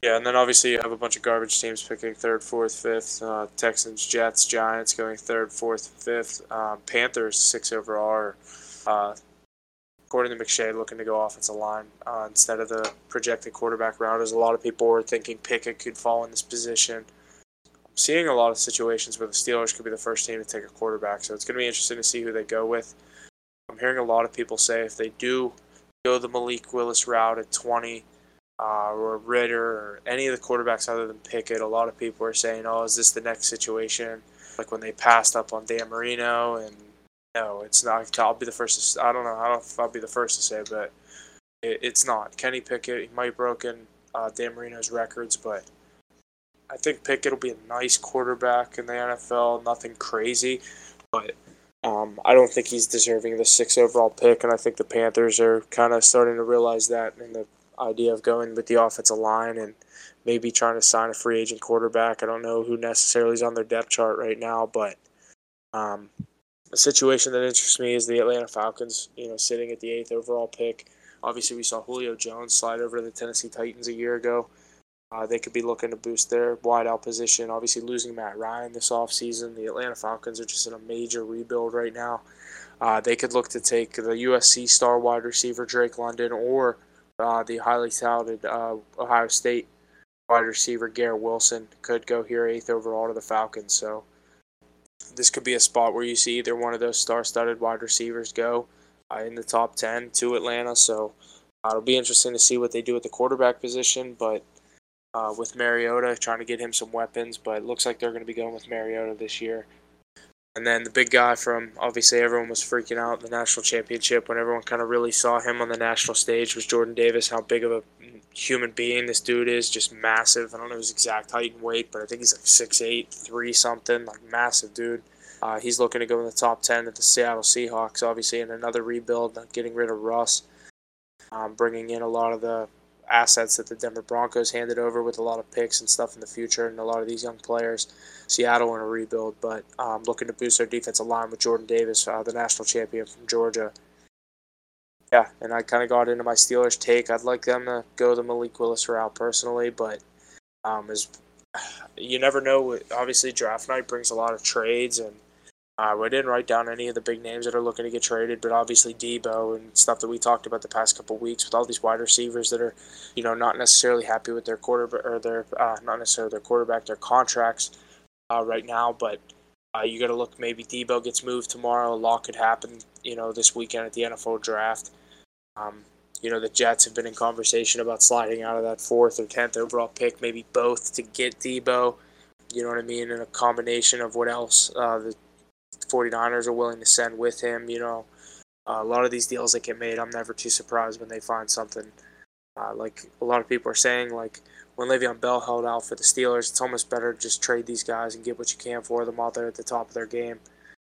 Yeah, and then obviously you have a bunch of garbage teams picking third, fourth, fifth. Uh, Texans, Jets, Giants going third, fourth, fifth. Um, Panthers six overall. Are, uh, according to McShay, looking to go offensive line uh, instead of the projected quarterback round. As a lot of people were thinking Pickett could fall in this position. I'm seeing a lot of situations where the Steelers could be the first team to take a quarterback, so it's going to be interesting to see who they go with. I'm hearing a lot of people say if they do go the Malik Willis route at 20 uh, or Ridder or any of the quarterbacks other than Pickett, a lot of people are saying, "Oh, is this the next situation?" Like when they passed up on Dan Marino, and no, it's not. I'll be the first. To, I don't know. I don't I'll be the first to say, but it, it's not. Kenny Pickett, he might have broken uh, Dan Marino's records, but I think Pickett will be a nice quarterback in the NFL. Nothing crazy, but um, I don't think he's deserving of the sixth overall pick, and I think the Panthers are kind of starting to realize that in the idea of going with the offensive line and maybe trying to sign a free agent quarterback. I don't know who necessarily is on their depth chart right now, but um, a situation that interests me is the Atlanta Falcons, you know, sitting at the eighth overall pick. Obviously, we saw Julio Jones slide over to the Tennessee Titans a year ago. Uh, they could be looking to boost their wideout position. Obviously, losing Matt Ryan this offseason. The Atlanta Falcons are just in a major rebuild right now. Uh, they could look to take the USC star wide receiver Drake London or uh, the highly touted uh, Ohio State wide receiver Garrett Wilson could go here eighth overall to the Falcons. So this could be a spot where you see either one of those star-studded wide receivers go uh, in the top 10 to Atlanta. So uh, it'll be interesting to see what they do at the quarterback position, but uh, with Mariota trying to get him some weapons, but it looks like they're going to be going with Mariota this year. And then the big guy from obviously everyone was freaking out the national championship when everyone kind of really saw him on the national stage was Jordan Davis. How big of a human being this dude is, just massive. I don't know his exact height and weight, but I think he's like six eight, three something, like massive dude. Uh, he's looking to go in the top 10 at the Seattle Seahawks, obviously, in another rebuild, getting rid of Russ, um, bringing in a lot of the assets that the Denver Broncos handed over with a lot of picks and stuff in the future, and a lot of these young players. Seattle in a rebuild, but um, looking to boost their defensive line with Jordan Davis, uh, the national champion from Georgia. Yeah, and I kind of got into my Steelers take. I'd like them to go the Malik Willis route personally, but um, you never know. Obviously, draft night brings a lot of trades, and uh, we didn't write down any of the big names that are looking to get traded, but obviously Deebo and stuff that we talked about the past couple weeks with all these wide receivers that are, you know, not necessarily happy with their quarterback or their uh, not necessarily their quarterback, their contracts uh, right now. But uh, you got to look. Maybe Deebo gets moved tomorrow. A lot could happen, you know, this weekend at the NFL draft. Um, you know, the Jets have been in conversation about sliding out of that fourth or tenth overall pick, maybe both to get Deebo. You know what I mean? And a combination of what else uh, the 49ers are willing to send with him. You know, uh, a lot of these deals that get made, I'm never too surprised when they find something. Uh, like a lot of people are saying, like when Le'Veon Bell held out for the Steelers, it's almost better to just trade these guys and get what you can for them while they're at the top of their game.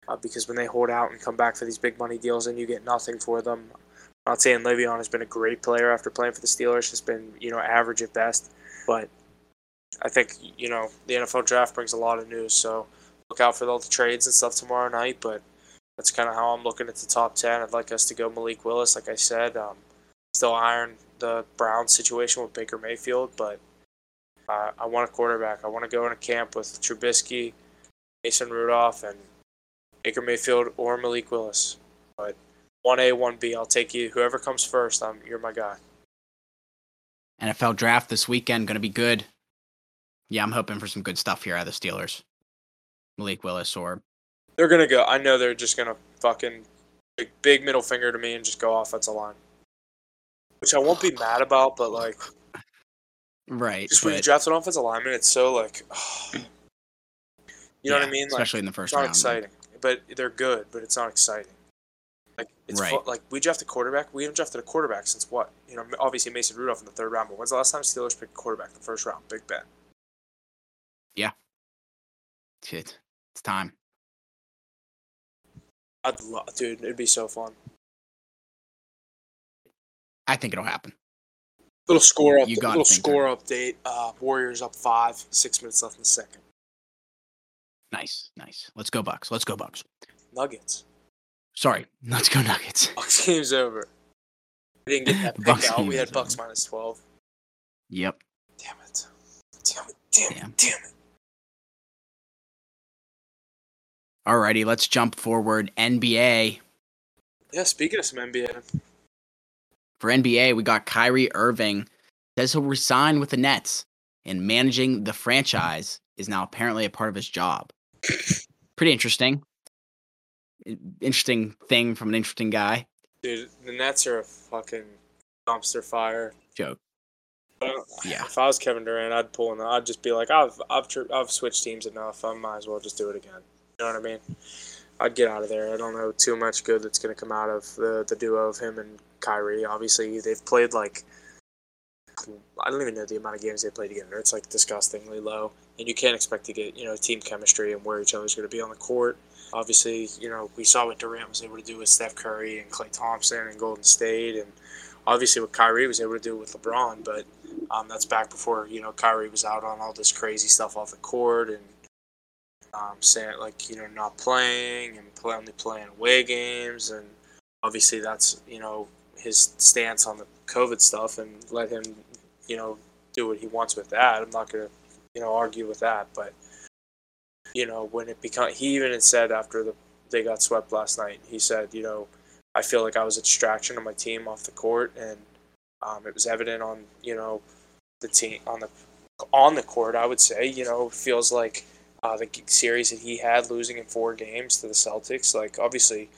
Uh, because when they hold out and come back for these big money deals and you get nothing for them, I'm not saying Le'Veon has been a great player after playing for the Steelers. Has been you know average at best, but I think you know the NFL draft brings a lot of news. So look out for all the trades and stuff tomorrow night. But that's kind of how I'm looking at the top ten. I'd like us to go Malik Willis, like I said. Um, still iron the Browns situation with Baker Mayfield, but uh, I want a quarterback. I want to go in a camp with Trubisky, Mason Rudolph, and Baker Mayfield or Malik Willis. But one A, one B, I'll take you. Whoever comes first, I'm you're my guy. NFL draft this weekend to be good. Yeah, I'm hoping for some good stuff here out of the Steelers. Malik Willis or they're gonna go. I know they're just gonna fucking big, big middle finger to me and just go offensive line, which I won't be mad about. But like, right, just when you draft an offensive lineman, it's so like, oh, you know yeah, what I mean? Like, especially in the first it's not round. exciting, but they're good, but it's not exciting. Like it's Right. like we drafted a quarterback. We haven't drafted a quarterback since what? You know, obviously Mason Rudolph in the third round. But when's the last time Steelers picked a quarterback in the first round? Big Ben. Shit, it's time. I'd love, dude. It'd be so fun. I think it'll happen. Little score up. You gotta little score update. Uh, Warriors up five. Six minutes left in the second. Nice, nice. Let's go Bucks. Let's go Bucks. Nuggets. Sorry, let's go Nuggets. Bucks game's over. We didn't get that pick Bucks out. We had Bucks over. minus twelve. Yep. Damn it. Damn it. Damn Damn. it. Damn it. Alrighty, let's jump forward. NBA. Yeah. Speaking of some NBA, For NBA, we got Kyrie Irving says he'll resign with the Nets, and managing the franchise is now apparently a part of his job. Pretty interesting. Interesting thing from an interesting guy. dude, the Nets are a fucking dumpster fire. Joke. Yeah. If I was Kevin Durant, I'd pull in. I'd just be like, I've I've tr- I've switched teams enough. I might as well just do it again. Know what I mean? I'd get out of there. I don't know too much good that's going to come out of the the duo of him and Kyrie. Obviously, they've played like I don't even know the amount of games they played together. It's like disgustingly low, and you can't expect to get you know team chemistry and where each other's going to be on the court. Obviously, you know we saw what Durant was able to do with Steph Curry and Klay Thompson and Golden State, and obviously what Kyrie was able to do with LeBron. But um, that's back before you know Kyrie was out on all this crazy stuff off the court and um, saying like you know not playing and play, only playing away games, and obviously that's you know his stance on the COVID stuff and let him you know do what he wants with that. I'm not gonna, you know, argue with that. But you know, when it become, he even said after the they got swept last night, he said, you know, I feel like I was a distraction to my team off the court, and um, it was evident on you know the team on the on the court. I would say, you know, feels like uh, the series that he had losing in four games to the Celtics. Like obviously,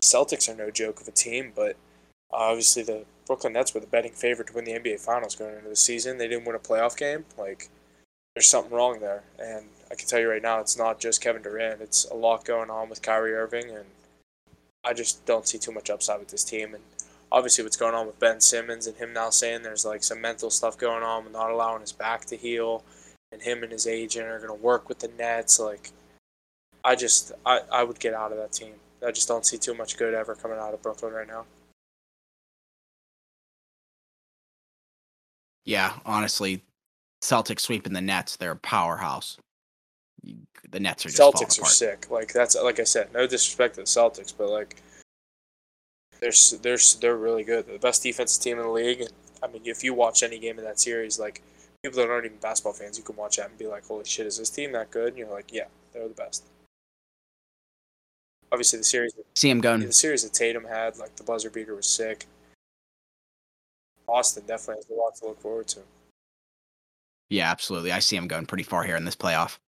Celtics are no joke of a team, but obviously the Brooklyn Nets were the betting favorite to win the NBA Finals going into the season. They didn't win a playoff game. Like there's something wrong there, and I can tell you right now, it's not just Kevin Durant. It's a lot going on with Kyrie Irving, and I just don't see too much upside with this team. And obviously, what's going on with Ben Simmons and him now saying there's like some mental stuff going on with not allowing his back to heal, and him and his agent are going to work with the Nets. Like, I just I, I would get out of that team. I just don't see too much good ever coming out of Brooklyn right now. Yeah, honestly, Celtics sweeping the Nets, they're a powerhouse. The Nets are just Celtics are sick. Like that's like I said, no disrespect to the Celtics, but like they're they're they're really good. They're the best defensive team in the league. I mean, if you watch any game in that series, like people that aren't even basketball fans, you can watch that and be like, "Holy shit, is this team that good?" And you're like, "Yeah, they're the best." Obviously, the series. See him going. The series that Tatum had, like the buzzer beater, was sick. Austin definitely has a lot to look forward to. Yeah, absolutely. I see him going pretty far here in this playoff.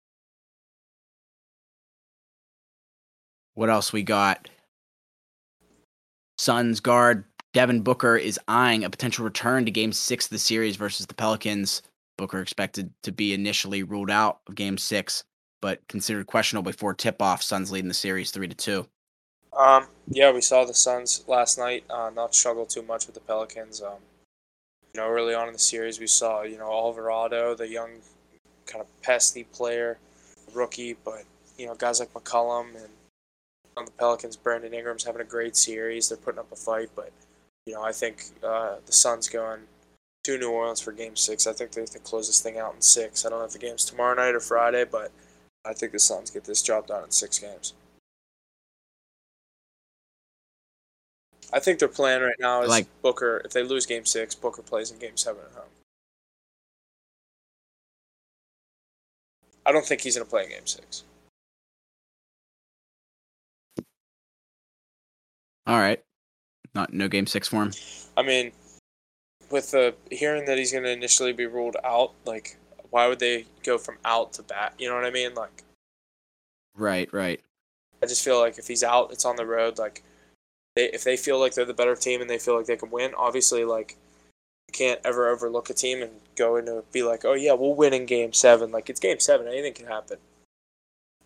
What else we got? Suns guard Devin Booker is eyeing a potential return to game six of the series versus the Pelicans. Booker expected to be initially ruled out of game six, but considered questionable before tip off. Suns leading the series three to two. Um, yeah, we saw the Suns last night uh, not struggle too much with the Pelicans. Um, you know, early on in the series, we saw you know Alvarado, the young kind of pesty player, rookie, but you know guys like McCollum and on the Pelicans, Brandon Ingram's having a great series. They're putting up a fight, but you know I think uh, the Suns going to New Orleans for Game Six. I think they have to close this thing out in six. I don't know if the game's tomorrow night or Friday, but I think the Suns get this job done in six games. I think their plan right now is like Booker. If they lose Game Six, Booker plays in Game Seven at home. I don't think he's going to play in Game Six. All right, not no Game Six for him. I mean, with the hearing that he's going to initially be ruled out, like, why would they go from out to bat? You know what I mean? Like, right, right. I just feel like if he's out, it's on the road. Like, they, if they feel like they're the better team and they feel like they can win, obviously, like you can't ever overlook a team and go into be like, oh yeah, we'll win in game seven. Like it's game seven, anything can happen.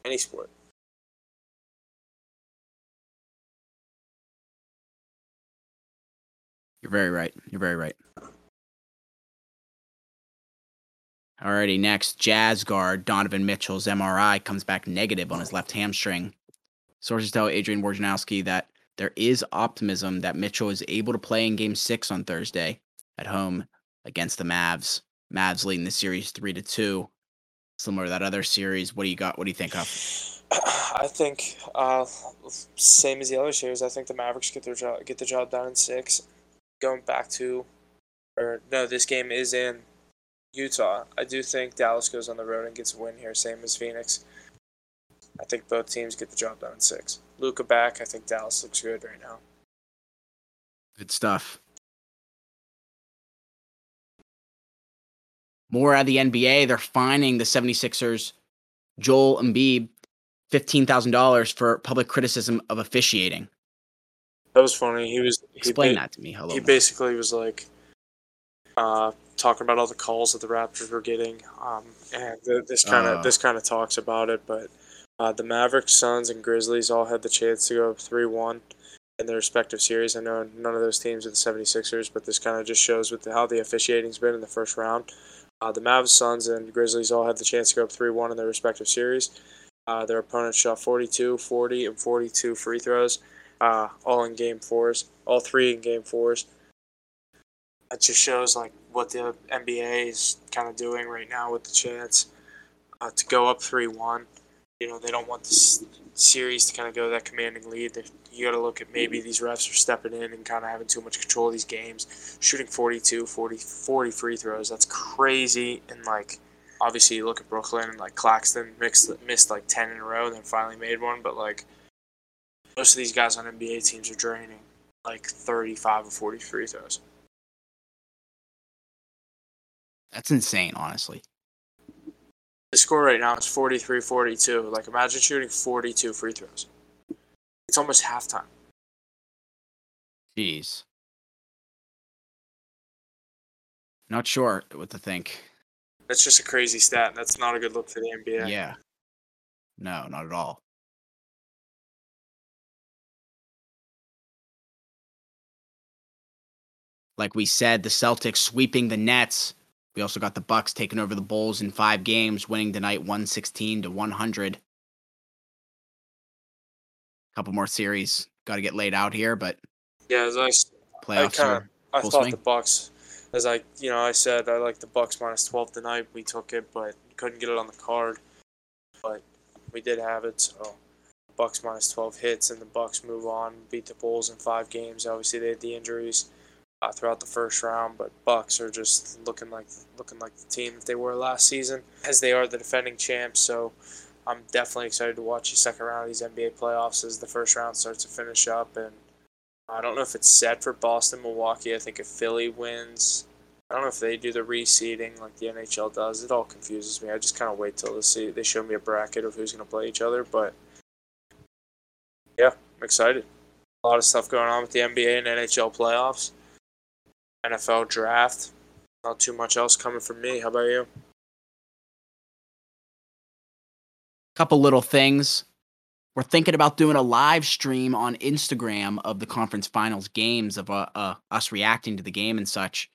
Any sport. You're very right. You're very right. Alrighty, next, Jazz guard Donovan Mitchell's MRI comes back negative on his left hamstring. Sources tell Adrian Wojnarowski that there is optimism that Mitchell is able to play in game six on Thursday at home against the Mavs. Mavs leading the series three to two. Similar to that other series. What do you got? What do you think of? I think uh, same as the other series. I think the Mavericks get their job get the job done in six. Going back to, or no, this game is in Utah. I do think Dallas goes on the road and gets a win here, same as Phoenix. I think both teams get the job done in six. Luka back. I think Dallas looks good right now. Good stuff. More out of the NBA, they're fining the 76ers Joel Embiid $15,000 for public criticism of officiating. That was funny. He was he Explain ba- that to me. Hello. He basically was like uh, talking about all the calls that the Raptors were getting. Um, and this kind of uh, this kind of talks about it, but uh, the Mavericks, Suns, and Grizzlies all had the chance to go up 3 1 in their respective series. I know none of those teams are the 76ers, but this kind of just shows with how the officiating's been in the first round. Uh, the Mavs, Suns, and Grizzlies all had the chance to go up 3 1 in their respective series. Uh, their opponents shot 42, 40, and 42 free throws, uh, all in game fours, all three in game fours. That just shows like what the NBA is kind of doing right now with the chance uh, to go up 3 1 you know, they don't want this series to kind of go that commanding lead. You got to look at maybe these refs are stepping in and kind of having too much control of these games, shooting 42, 40, 40 free throws. That's crazy. And like, obviously, you look at Brooklyn and like Claxton mixed, missed like 10 in a row and then finally made one. But like, most of these guys on NBA teams are draining like 35 or 40 free throws. That's insane, honestly. The score right now is 43 42. Like, imagine shooting 42 free throws. It's almost halftime. Jeez. Not sure what to think. That's just a crazy stat. That's not a good look for the NBA. Yeah. No, not at all. Like we said, the Celtics sweeping the Nets. We also got the Bucks taking over the Bulls in five games, winning tonight 116 to 100. A couple more series got to get laid out here, but yeah, as I, playoffs I, kinda, I thought swing. the Bucks. As I, you know, I said I like the Bucks minus 12 tonight. We took it, but couldn't get it on the card. But we did have it, so Bucks minus 12 hits, and the Bucks move on, beat the Bulls in five games. Obviously, they had the injuries uh, throughout the first round, but Bucks are just looking like looking like the team that they were last season, as they are the defending champs. So I'm definitely excited to watch the second round of these NBA playoffs as the first round starts to finish up. And I don't know if it's set for Boston, Milwaukee. I think if Philly wins, I don't know if they do the reseeding like the NHL does. It all confuses me. I just kind of wait till they see they show me a bracket of who's going to play each other. But yeah, I'm excited. A lot of stuff going on with the NBA and NHL playoffs. NFL draft. Not too much else coming from me. How about you? A couple little things. We're thinking about doing a live stream on Instagram of the conference finals games of uh, uh, us reacting to the game and such.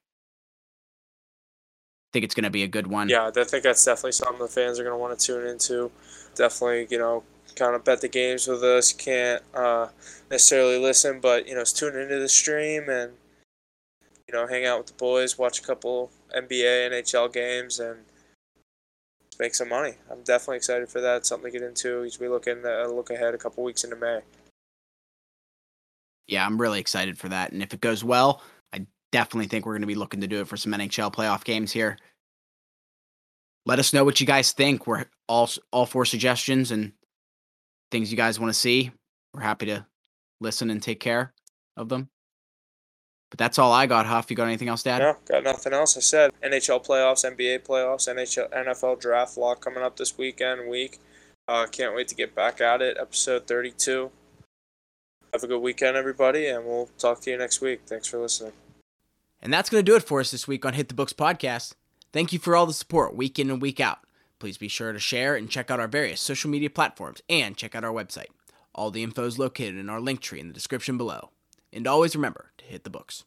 I think it's going to be a good one. Yeah, I think that's definitely something the fans are going to want to tune into. Definitely, you know, kind of bet the games with us. Can't uh, necessarily listen, but you know, tune into the stream and you know, hang out with the boys, watch a couple NBA, NHL games, and make some money. I'm definitely excited for that. Something to get into we look in uh, look ahead a couple weeks into May. Yeah, I'm really excited for that. And if it goes well, I definitely think we're going to be looking to do it for some NHL playoff games here. Let us know what you guys think. We're all all for suggestions and things you guys want to see. We're happy to listen and take care of them. But that's all I got, Huff. You got anything else, Dad? No, got nothing else. I said NHL playoffs, NBA playoffs, NHL, NFL draft lock coming up this weekend, week. Uh, can't wait to get back at it. Episode 32. Have a good weekend, everybody, and we'll talk to you next week. Thanks for listening. And that's going to do it for us this week on Hit the Books podcast. Thank you for all the support week in and week out. Please be sure to share and check out our various social media platforms and check out our website. All the info is located in our link tree in the description below. And always remember to hit the books.